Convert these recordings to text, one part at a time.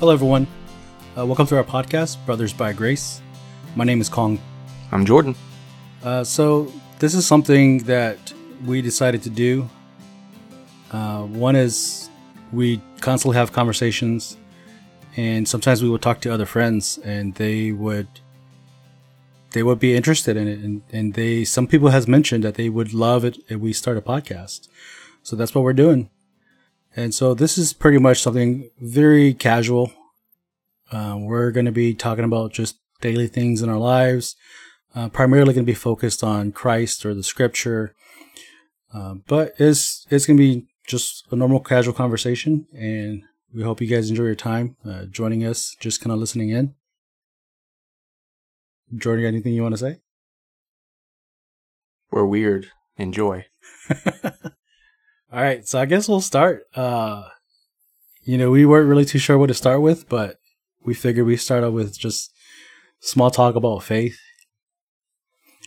Hello, everyone. Uh, welcome to our podcast, Brothers by Grace. My name is Kong. I'm Jordan. Uh, so, this is something that we decided to do. Uh, one is we constantly have conversations, and sometimes we would talk to other friends, and they would they would be interested in it, and, and they some people has mentioned that they would love it if we start a podcast. So that's what we're doing. And so this is pretty much something very casual. Uh, we're going to be talking about just daily things in our lives, uh, primarily going to be focused on Christ or the Scripture. Uh, but it's it's going to be just a normal, casual conversation, and we hope you guys enjoy your time uh, joining us, just kind of listening in. Jordan, anything you want to say? We're weird. Enjoy. All right, so I guess we'll start. Uh, you know, we weren't really too sure what to start with, but we figured we start out with just small talk about faith.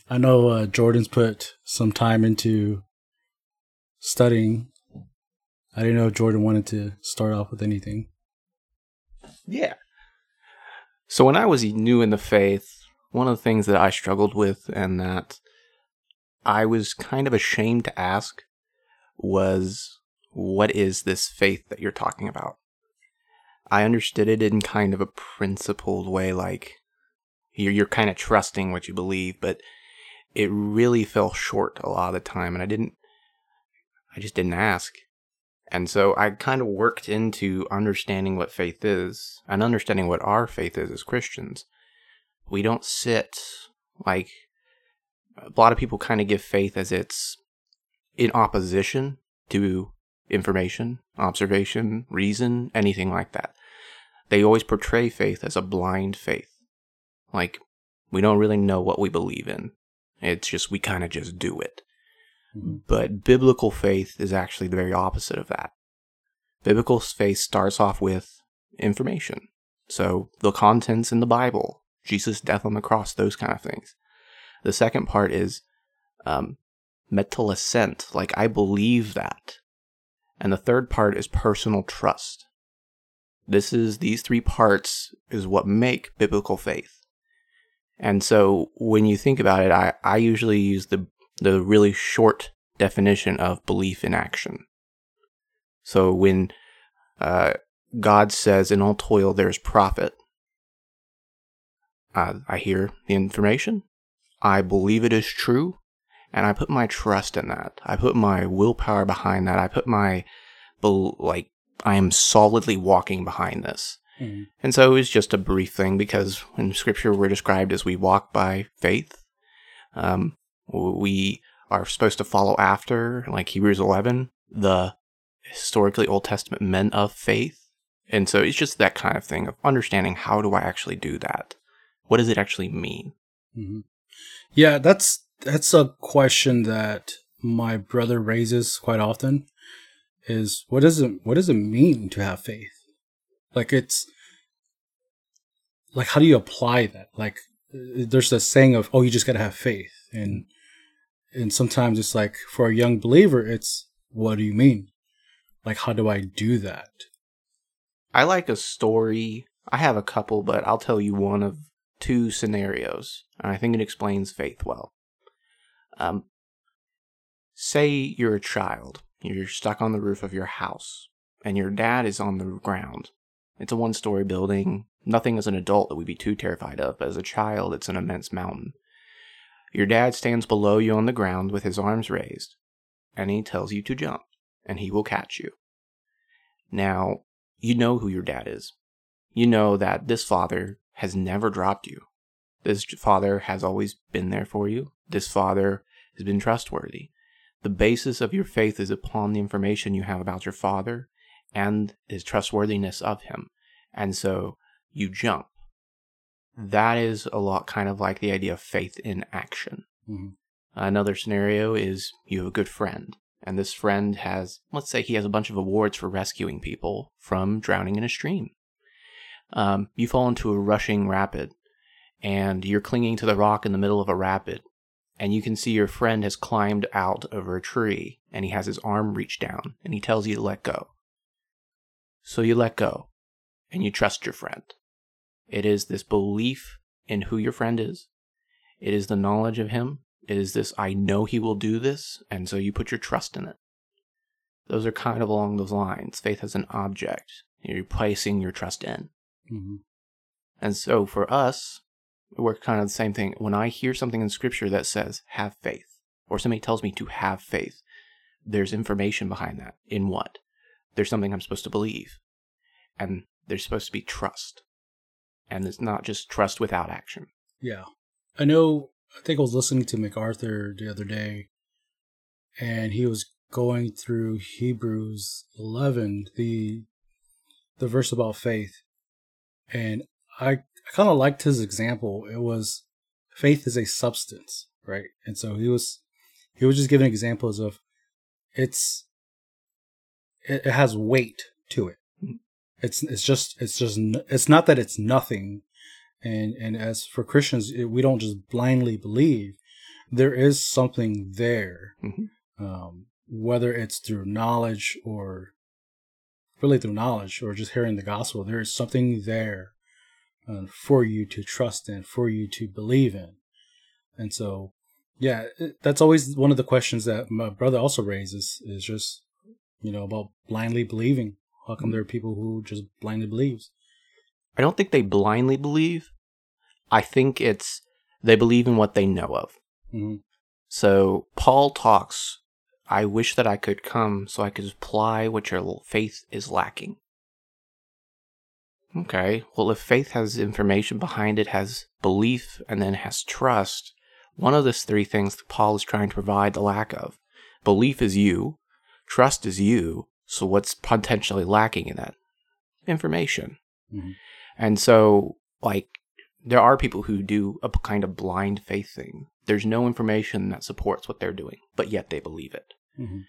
I know uh, Jordan's put some time into studying. I didn't know if Jordan wanted to start off with anything. Yeah. So when I was new in the faith, one of the things that I struggled with and that I was kind of ashamed to ask was what is this faith that you're talking about? I understood it in kind of a principled way, like you're, you're kind of trusting what you believe, but it really fell short a lot of the time, and I didn't, I just didn't ask. And so I kind of worked into understanding what faith is and understanding what our faith is as Christians. We don't sit like a lot of people kind of give faith as it's in opposition to information, observation, reason, anything like that. They always portray faith as a blind faith. Like, we don't really know what we believe in. It's just, we kind of just do it. Mm-hmm. But biblical faith is actually the very opposite of that. Biblical faith starts off with information. So, the contents in the Bible, Jesus' death on the cross, those kind of things. The second part is um, mental assent, like I believe that. And the third part is personal trust. This is these three parts is what make biblical faith. And so when you think about it, I, I usually use the the really short definition of belief in action. So when uh, God says, "In all toil there is profit," uh, I hear the information. I believe it is true, and I put my trust in that. I put my willpower behind that. I put my like I am solidly walking behind this. Mm-hmm. And so it was just a brief thing because in scripture we're described as we walk by faith. Um, we are supposed to follow after, like Hebrews 11, the historically Old Testament men of faith. And so it's just that kind of thing of understanding how do I actually do that? What does it actually mean? Mm-hmm. Yeah, that's that's a question that my brother raises quite often is what does it what does it mean to have faith? Like it's like how do you apply that? Like there's a saying of oh you just got to have faith. And and sometimes it's like for a young believer it's what do you mean? Like how do i do that? I like a story. I have a couple but i'll tell you one of two scenarios and i think it explains faith well um, say you're a child, you're stuck on the roof of your house, and your dad is on the ground. It's a one story building, nothing as an adult that we'd be too terrified of, but as a child, it's an immense mountain. Your dad stands below you on the ground with his arms raised, and he tells you to jump, and he will catch you. Now, you know who your dad is. You know that this father has never dropped you. This father has always been there for you. This father has been trustworthy. The basis of your faith is upon the information you have about your father and his trustworthiness of him. And so you jump. That is a lot kind of like the idea of faith in action. Mm-hmm. Another scenario is you have a good friend, and this friend has, let's say, he has a bunch of awards for rescuing people from drowning in a stream. Um, you fall into a rushing rapid, and you're clinging to the rock in the middle of a rapid, and you can see your friend has climbed out over a tree and he has his arm reached down and he tells you to let go. So you let go and you trust your friend. It is this belief in who your friend is. It is the knowledge of him. It is this, I know he will do this, and so you put your trust in it. Those are kind of along those lines. Faith as an object. You're placing your trust in. Mm-hmm. And so for us, we're kind of the same thing. When I hear something in scripture that says, have faith, or somebody tells me to have faith, there's information behind that. In what? There's something I'm supposed to believe. And there's supposed to be trust. And it's not just trust without action. Yeah. I know, I think I was listening to MacArthur the other day, and he was going through Hebrews 11, the the verse about faith. And I, I kind of liked his example. It was faith is a substance, right? And so he was he was just giving examples of it's it, it has weight to it. It's it's just it's just it's not that it's nothing. And and as for Christians, it, we don't just blindly believe. There is something there, Mm-hmm. um, whether it's through knowledge or really through knowledge or just hearing the gospel. There is something there uh, for you to trust in, for you to believe in. And so, yeah, that's always one of the questions that my brother also raises is just, you know, about blindly believing. How come there are people who just blindly believes? I don't think they blindly believe. I think it's they believe in what they know of. Mm-hmm. So Paul talks, I wish that I could come so I could apply what your faith is lacking. Okay, well, if faith has information behind it, has belief, and then has trust, one of those three things that Paul is trying to provide the lack of. Belief is you, trust is you, so what's potentially lacking in that? Information. Mhm. And so, like, there are people who do a kind of blind faith thing. There's no information that supports what they're doing, but yet they believe it. hmm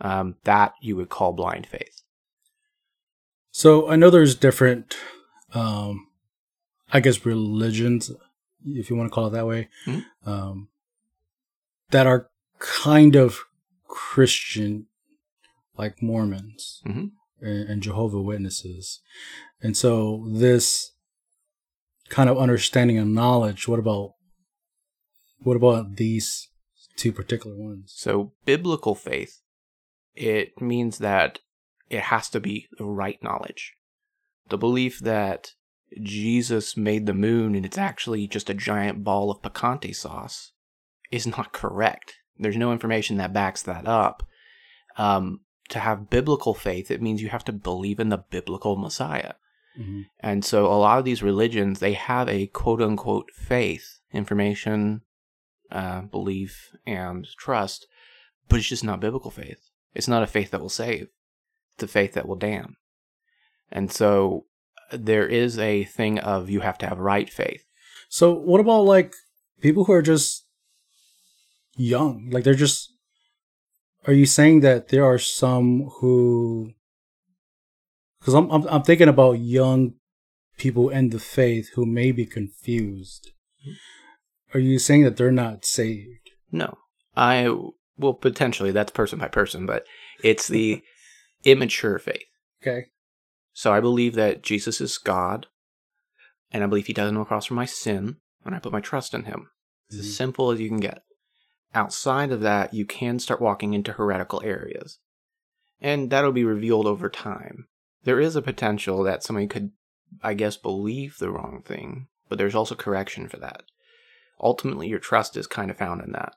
Um, that you would call blind faith. So I know there's different, um, I guess, religions, if you want to call it that way, Mhm. um, that are kind of Christian, like Mormons Mhm. and, and Jehovah Witnesses, and so this kind of understanding and knowledge. What about what about these two particular ones? So, biblical faith, it means that it has to be the right knowledge. The belief that Jesus made the moon and it's actually just a giant ball of picante sauce is not correct. There's no information that backs that up. Um, to have biblical faith, it means you have to believe in the biblical Messiah. hmm And so a lot of these religions, they have a quote unquote faith, information, uh, belief, and trust, but it's just not biblical faith. It's not a faith that will save. A faith that will damn. And so there is a thing of you have to have right faith. So what about like people who are just young? Like they're just are you saying that there are some who cuz I'm, I'm I'm thinking about young people in the faith who may be confused. Are you saying that they're not saved? No. I, well, potentially that's person by person, but it's the immature faith. Okay. So I believe that Jesus is God, and I believe He died on the cross for my sin, and I put my trust in Him. It's Mhm. as simple as you can get. Outside of that, you can start walking into heretical areas, and that'll be revealed over time. There is a potential that somebody could, I guess, believe the wrong thing, but there's also correction for that. Ultimately, your trust is kind of found in that,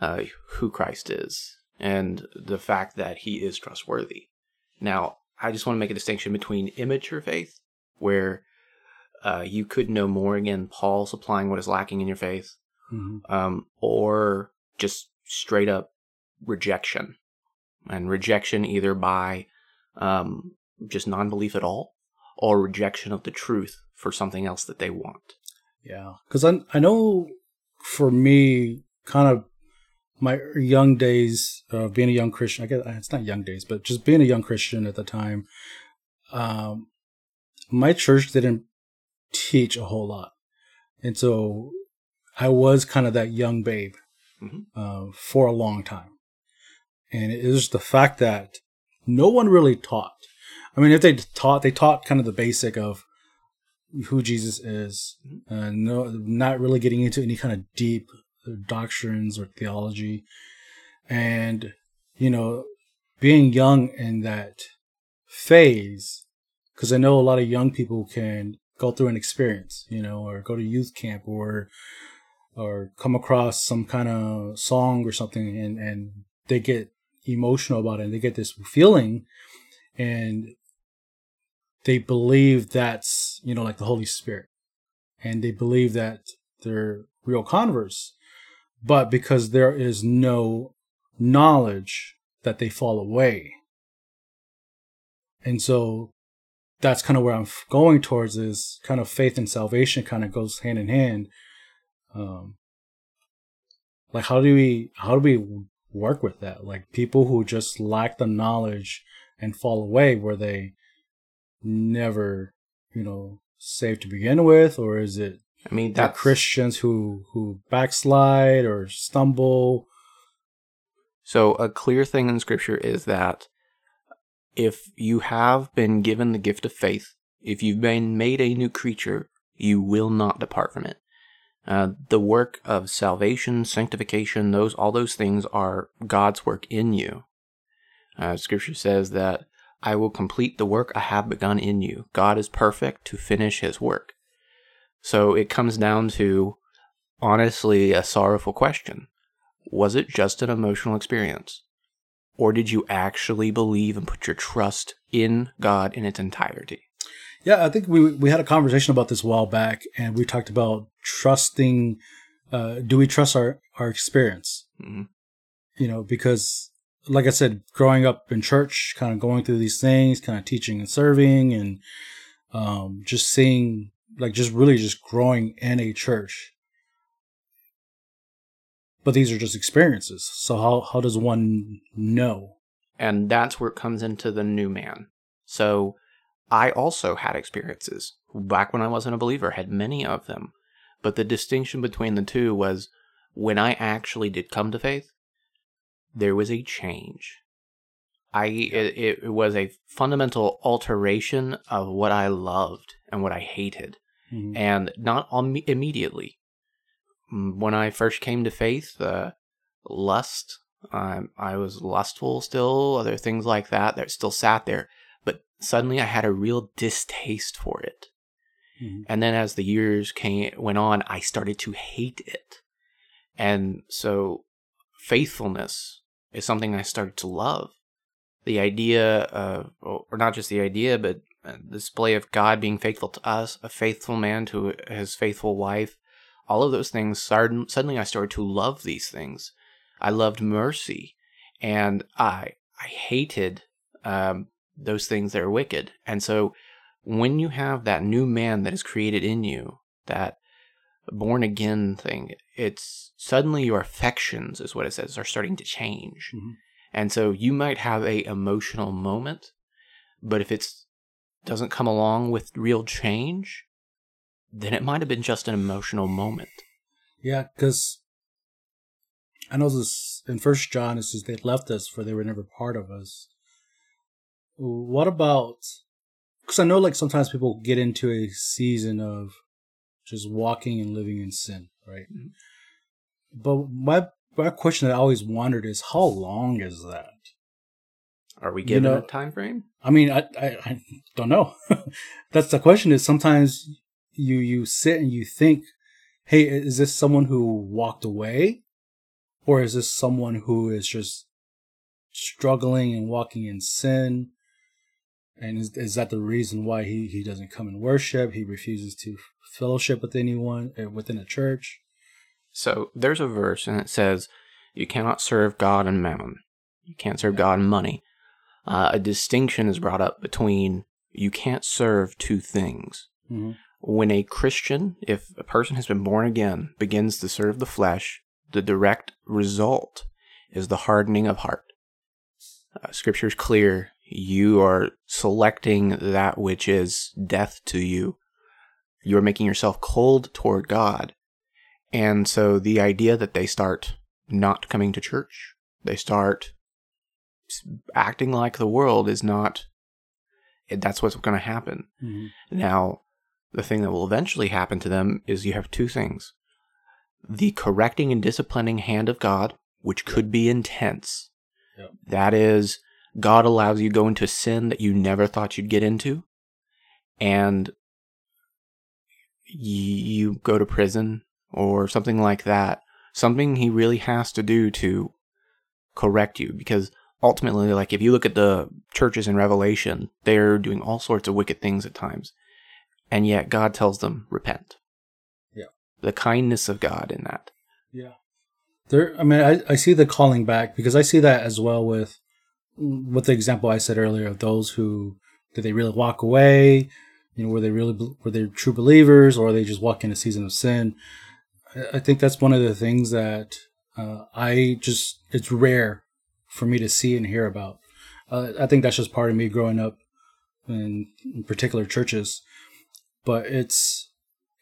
uh, who Christ is, and the fact that He is trustworthy. Now, I just want to make a distinction between immature faith, where uh, you could know more, again, Paul supplying what is lacking in your faith, Mhm. um, or just straight up rejection. And rejection either by um, just non belief at all, or rejection of the truth for something else that they want. Yeah, because I I know for me, kind of my young days of being a young Christian. I guess it's not young days, but just being a young Christian at the time. Um, my church didn't teach a whole lot, and so I was kind of that young babe Mhm. uh, for a long time, and it was the fact that no one really taught. I mean, if they taught, they taught kind of the basic of who Jesus is, uh, no, not really getting into any kind of deep doctrines or theology, and you know, being young in that phase, because I know a lot of young people can go through an experience, you know, or go to youth camp or or come across some kind of song or something and and they get emotional about it and they get this feeling and they believe that's you know like the holy spirit. And they believe that they're real converts but because there is no knowledge that they fall away. And so that's kind of where i'm going towards is kind of faith and salvation kind of goes hand in hand. Um like how do we how do we work with that? Like people who just lack the knowledge and fall away where they never you know saved to begin with or is it I mean, that christians who who backslide or stumble So, a clear thing in Scripture is that if you have been given the gift of faith, if you've been made a new creature, you will not depart from it. Uh, the work of salvation, sanctification, those all those things are God's work in you. Uh, scripture says that I will complete the work I have begun in you. God is perfect to finish His work. So it comes down to, honestly, a sorrowful question: Was it just an emotional experience? Or did you actually believe and put your trust in God in its entirety? Yeah, I think we we had a conversation about this a while back, and we talked about trusting. Uh, do we trust our our experience? Mhm. You know, because like I said, growing up in church, kind of going through these things, kind of teaching and serving, and um, just seeing, like, just really just growing in a church. But these are just experiences. So how how does one know? And that's where it comes into the new man. So I also had experiences. Back when I wasn't a believer, had many of them. But the distinction between the two was when I actually did come to faith, there was a change. I it, it was a fundamental alteration of what I loved and what I hated, Mhm. and not on immediately. Mm, When I first came to faith, uh, lust, um, I was lustful still, other things like that that still sat there, but suddenly I had a real distaste for it. Mhm. And then as the years came went on, I started to hate it. And so faithfulness is something I started to love. The idea of, or not just the idea, but display of God being faithful to us, a faithful man to his faithful wife, all of those things, suddenly I started to love these things. I loved mercy, and I I hated um, those things that are wicked. And so when you have that new man that is created in you, that born again thing, it's suddenly your affections, is what it says, are starting to change. Mhm. And so you might have a emotional moment, but if it's doesn't come along with real change, then it might have been just an emotional moment. Yeah, because I know this in First John. It says they left us for they were never part of us. What about? Because I know, like sometimes people get into a season of just walking and living in sin, right? Mhm. But my my question that I always wondered is how long is that? Are we You given know- a time frame? I mean, I I, I don't know. That's the question. Is sometimes you you sit and you think, hey, is this someone who walked away, or is this someone who is just struggling and walking in sin? And is is that the reason why he he doesn't come and worship? He refuses to fellowship with anyone uh, within a church. So there's a verse and it says, You cannot serve God and mammon. You can't serve God and money. Uh, a distinction is brought up between you can't serve two things. Mm-hmm. When a Christian, if a person has been born again, begins to serve the flesh, the direct result is the hardening of heart. Uh, scripture is clear. You are selecting that which is death to you. You are making yourself cold toward God. And so the idea that they start not coming to church, they start acting like the world is not that's what's going to happen. Mhm. Now, the thing that will eventually happen to them is you have two things the correcting and disciplining hand of God, which could be intense. Yep. That is, God allows you to go into sin that you never thought you'd get into, and y- you go to prison or something like that. Something He really has to do to correct you because ultimately like if you look at the churches in revelation they're doing all sorts of wicked things at times and yet god tells them repent Yeah. the kindness of god in that Yeah. There I mean I, I see the calling back because I see that as well with with the example I said earlier of those who did they really walk away? You know, were they really were they true believers or are they just walking a season of sin? I- think that's one of the things that uh, I just it's rare for me to see and hear about. Uh, I think that's just part of me growing up in, in particular churches, but it's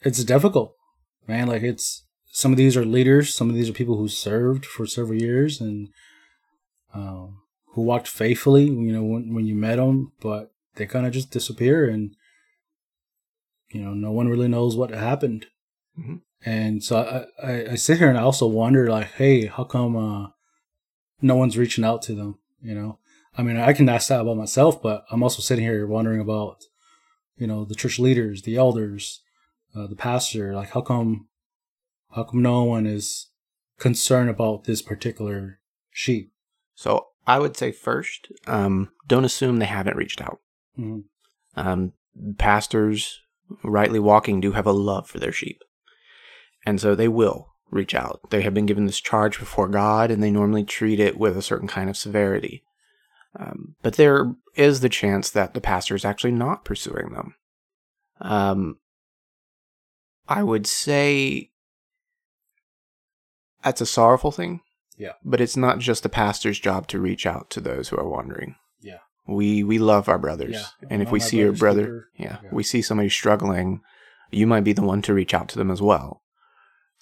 it's difficult, man. Like it's some of these are leaders, some of these are people who served for several years and um, who walked faithfully. You know, when when you met them, but they kind of just disappear, and you know, no one really knows what happened. Mhm. And so I, I, I sit here and I also wonder, like, hey, how come uh, no one's reaching out to them? You know, I mean, I can ask that about myself, but I'm also sitting here wondering about, you know, the church leaders, the elders, uh, the pastor. Like, how come, how come no one is concerned about this particular sheep? so i would say first um, don't assume they haven't reached out Mhm. um, pastors rightly walking do have a love for their sheep and so they will reach out they have been given this charge before god and they normally treat it with a certain kind of severity um, but there is the chance that the pastor is actually not pursuing them um, i would say that's a sorrowful thing Yeah. but it's not just the pastor's job to reach out to those who are wandering Yeah. we we love our brothers Yeah. and if we see your brother yeah, Yeah. we see somebody struggling you might be the one to reach out to them as well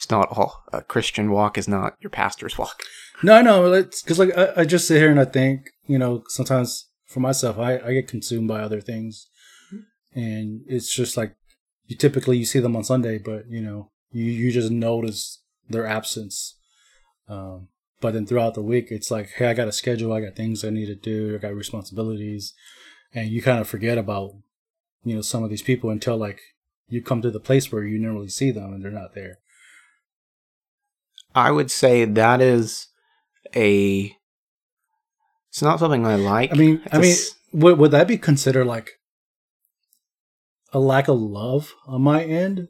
it's not all a christian walk is not your pastor's walk No, no, it's because like I, I just sit here and I think, you know, sometimes for myself, I, I get consumed by other things, and it's just like you typically you see them on Sunday, but you know, you you just notice their absence. Um, but then throughout the week, it's like, hey, I got a schedule, I got things I need to do, I got responsibilities, and you kind of forget about, you know, some of these people until like you come to the place where you normally see them and they're not there. I would say that is a it's not something i like I mean, It's I mean, would would that be considered like a lack of love on my end?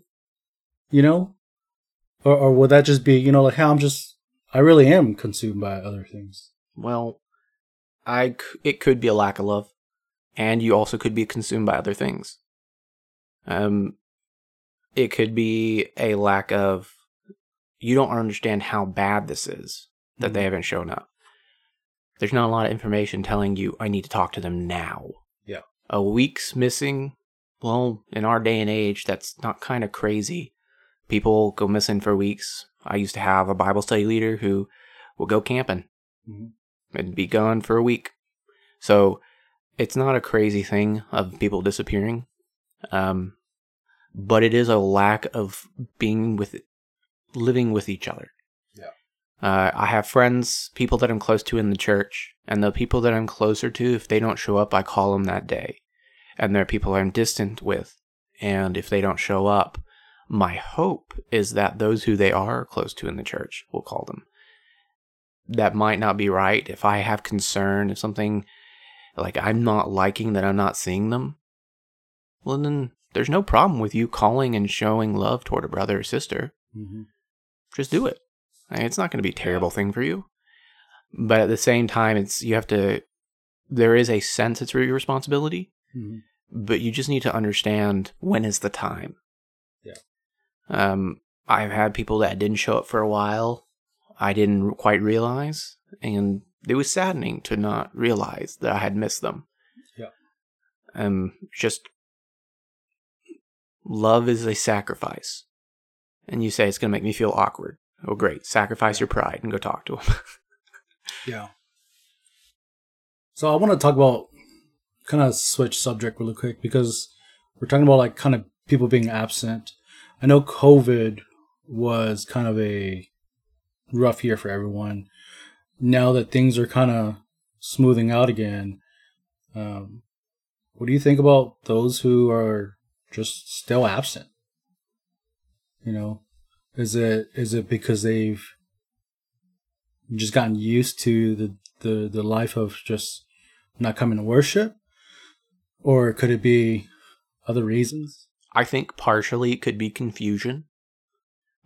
You know, or or would that just be you know like how I'm just I really am consumed by other things. well I it could be a lack of love and you also could be consumed by other things um it could be a lack of you don't understand how bad this is that they Mhm. haven't shown up there's not a lot of information telling you i need to talk to them now Yeah. a week's missing well in our day and age that's not kind of crazy people go missing for weeks i used to have a bible study leader who would go camping Mhm. and be gone for a week so it's not a crazy thing of people disappearing um, but it is a lack of being with living with each other. Yeah. uh, i have friends people that i'm close to in the church and the people that i'm closer to if they don't show up i call them that day. And there are people i'm distant with and if they don't show up my hope is that those who they are close to in the church will call them. That might not be right. If i have concern if something like i'm not liking that i'm not seeing them well then there's no problem with you calling and showing love toward a brother or sister. Mm Mhm. Just do it it's not going to be a terrible thing for you but at the same time it's you have to there is a sense it's your responsibility Mhm. but you just need to understand when is the time Yeah. um i've had people that didn't show up for a while i didn't quite realize and it was saddening to not realize that i had missed them Yeah. um just love is a sacrifice and you say it's going to make me feel awkward oh great sacrifice your pride and go talk to him Yeah. So I want to talk about kind of switch subject really quick because we're talking about like kind of people being absent. I know COVID was kind of a rough year for everyone. Now that things are kind of smoothing out again, um, what do you think about those who are just still absent? You know, is it is it because they've just gotten used to the the, the life of just not coming to worship, or could it be other reasons? I think partially it could be confusion.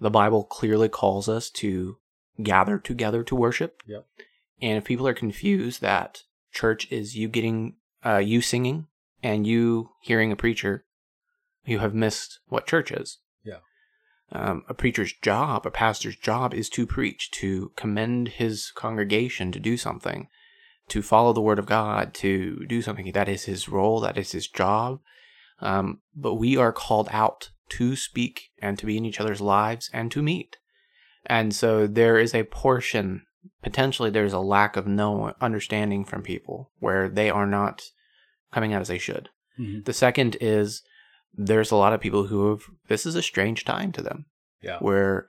The Bible clearly calls us to gather together to worship. Yep. And if people are confused that church is you getting uh, you singing and you hearing a preacher, you have missed what church is. Um, a preacher's job, a pastor's job, is to preach, to commend his congregation to do something, to follow the word of God, to do something. That is his role. That is his job. Um, but we are called out to speak and to be in each other's lives and to meet. And so there is a portion, potentially, there's a lack of no understanding from people where they are not coming out as they should. Mm-hmm. The second is there's a lot of people who have, this is a strange time to them Yeah. where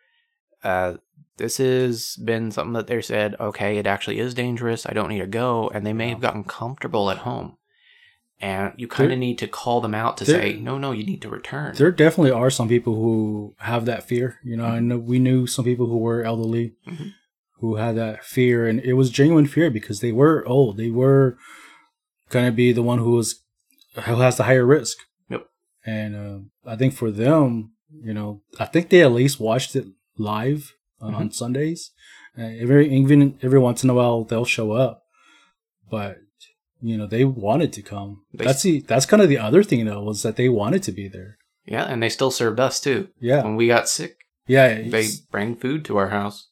uh, this has been something that they said, okay, it actually is dangerous. I don't need to go. And they may have gotten comfortable at home. And you kind of need to call them out to there- say, no, no, you need to return. There definitely are some people who have that fear. You know, I know we knew some people who were elderly Mhm. who had that fear, and it was genuine fear because they were old. They were gonna be the one who was who has the higher risk. And uh, I think for them, you know, I think they at least watched it live uh, on Sundays. Uh, every even every once in a while they'll show up, but you know they wanted to come. They- that's the that's kind of the other thing though was that they wanted to be there. yeah, and they still served us too. Yeah, When we got sick, yeah. they bring food to our house.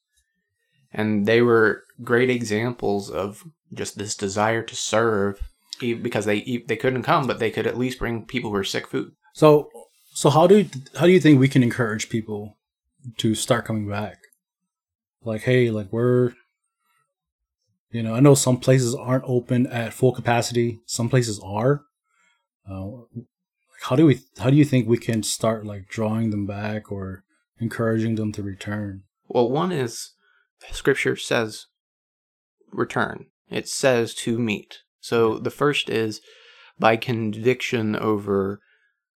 And they were great examples of just this desire to serve because they they couldn't come, but they could at least bring people who were sick food. So, so how do how do you think we can encourage people to start coming back? Like, hey, like we're, you know, I know some places aren't open at full capacity. Some places are. Uh, how do we? How do you think we can start like drawing them back or encouraging them to return? Well, one is scripture says return. It says to meet. So the first is by conviction over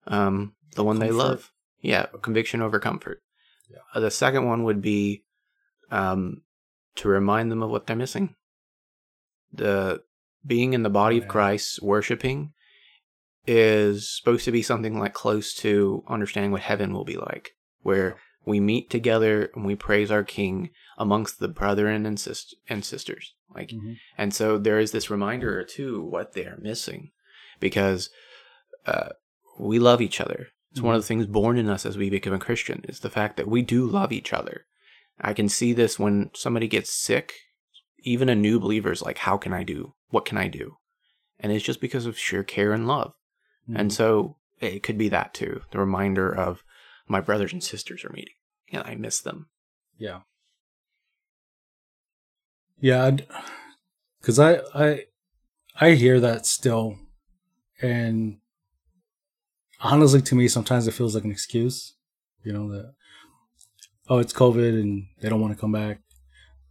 um, the one they love. Yeah, conviction over comfort. Yeah. Uh, the second one would be um, to remind them of what they're missing. The being in the body of Christ, worshiping, is supposed to be something like close to understanding what heaven will be like, where we meet together and we praise our King amongst the brethren and, sis- and sisters. Like, and so there is this reminder too what they are missing, because uh, we love each other. It's one of mm-hmm. the things born in us as we become a Christian is the fact that we do love each other. I can see this when somebody gets sick, even a new believer is like, "How can I do? What can I do?" And it's just because of sheer care and love. And mm-hmm. so it could be that too, the reminder of my brothers and sisters are meeting, and I miss them. Yeah. Yeah, because I I I hear that still, and honestly, to me, sometimes it feels like an excuse. You know that oh, it's COVID and they don't want to come back,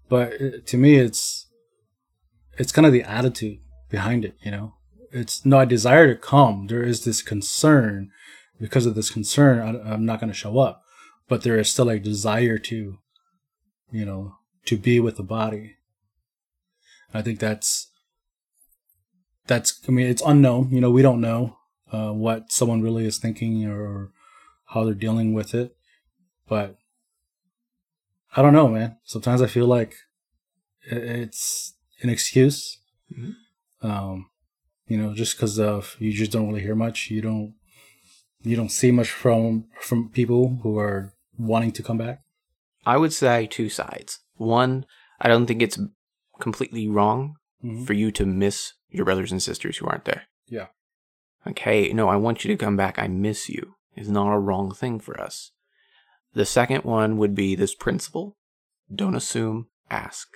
but it, to me, it's it's kind of the attitude behind it. You know, it's no, I desire to come. There is this concern. Because of this concern, I, I'm not going to show up. But there is still a desire to you know, to be with the body. I think that's that's I mean it's unknown, you know, we don't know uh, what someone really is thinking or how they're dealing with it. But I don't know, man. Sometimes I feel like it's an excuse. Mhm. Um, you know, just because of you just don't really hear much. You don't you don't see much from from people who are wanting to come back. I would say two sides. One, I don't think it's completely wrong Mhm. for you to miss your brothers and sisters who aren't there. Yeah. Like, hey, no, I want you to come back. I miss you. Is not a wrong thing for us. The second one would be this principle don't assume, ask.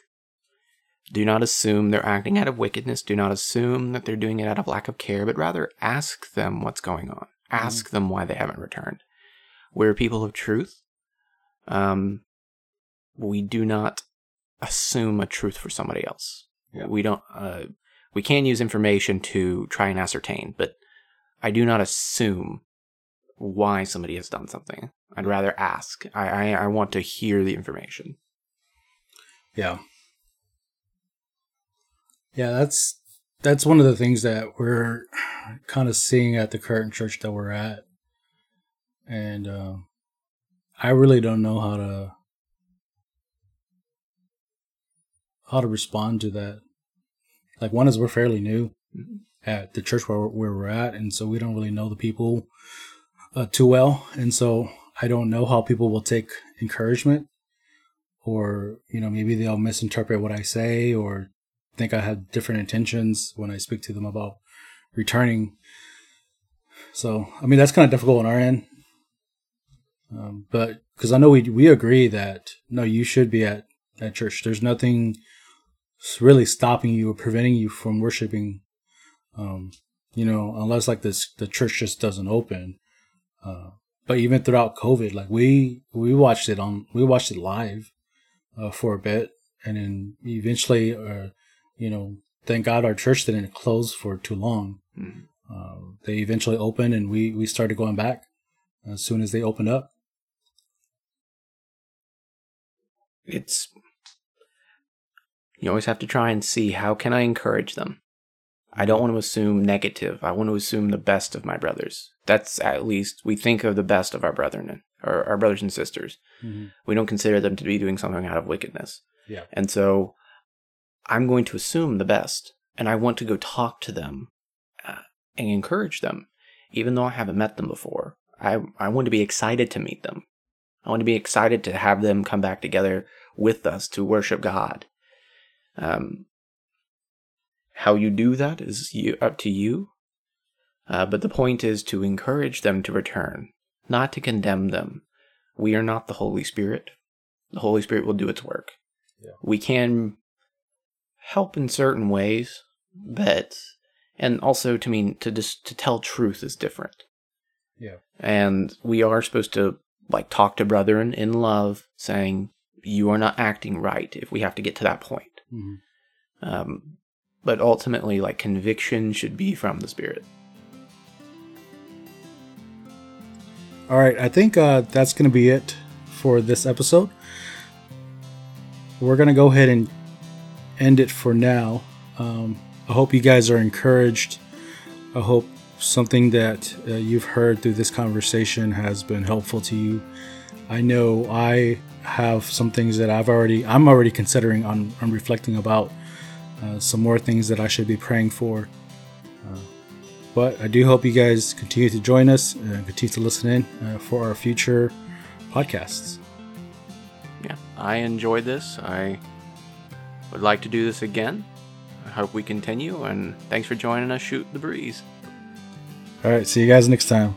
Do not assume they're acting out of wickedness. Do not assume that they're doing it out of lack of care, but rather ask them what's going on. Ask them why they haven't returned. We're people of truth. Um, we do not assume a truth for somebody else. Yeah. We don't. Uh, we can use information to try and ascertain, but I do not assume why somebody has done something. I'd rather ask. I, I, I want to hear the information. Yeah. Yeah, that's that's one of the things that we're kind of seeing at the current church that we're at, and uh, I really don't know how to how to respond to that. Like one is we're fairly new at the church where where we're at, and so we don't really know the people uh, too well, and so I don't know how people will take encouragement, or you know maybe they'll misinterpret what I say, or think I have different intentions when I speak to them about returning. So I mean that's kind of difficult on our end, um, but because I know we we agree that no, you should be at at church. There's nothing really stopping you or preventing you from worshiping um, you know, unless like this, the church just doesn't open. Uh, but even throughout COVID, like we, we watched it on, we watched it live, uh, for a bit. And then eventually, uh, you know, thank God our church didn't close for too long. Mhm. Uh, they eventually opened and we, we started going back as soon as they opened up. It's you always have to try and see how can I encourage them. I don't want to assume negative. I want to assume the best of my brothers. That's at least we think of the best of our brethren or our brothers and sisters. We don't consider them to be doing something out of wickedness. Yeah. And so I'm going to assume the best and I want to go talk to them uh, and encourage them, even though I haven't met them before. I, I want to be excited to meet them. I want to be excited to have them come back together with us to worship God. Um, how you do that is you, up to you. Uh, but the point is to encourage them to return, not to condemn them. We are not the Holy Spirit. The Holy Spirit will do its work. Yeah. We can help in certain ways, but and also to mean to just to tell truth is different. Yeah. And we are supposed to like talk to brethren in love, saying you are not acting right. If we have to get to that point, hmm um, but ultimately, like conviction should be from the Spirit. All right, I think uh, that's to be it for this episode. We're to go ahead and end it for now. Um, I hope you guys are encouraged. I hope something that uh, you've heard through this conversation has been helpful to you. I know I have some things that I've already, I'm already considering on, on reflecting about uh, some more things that I should be praying for. Uh, but I do hope you guys continue to join us and continue to listen in uh, for our future podcasts. Yeah, I enjoyed this. I would like to do this again. I hope we continue, and thanks for joining us. Shoot the breeze. All right, see you guys next time.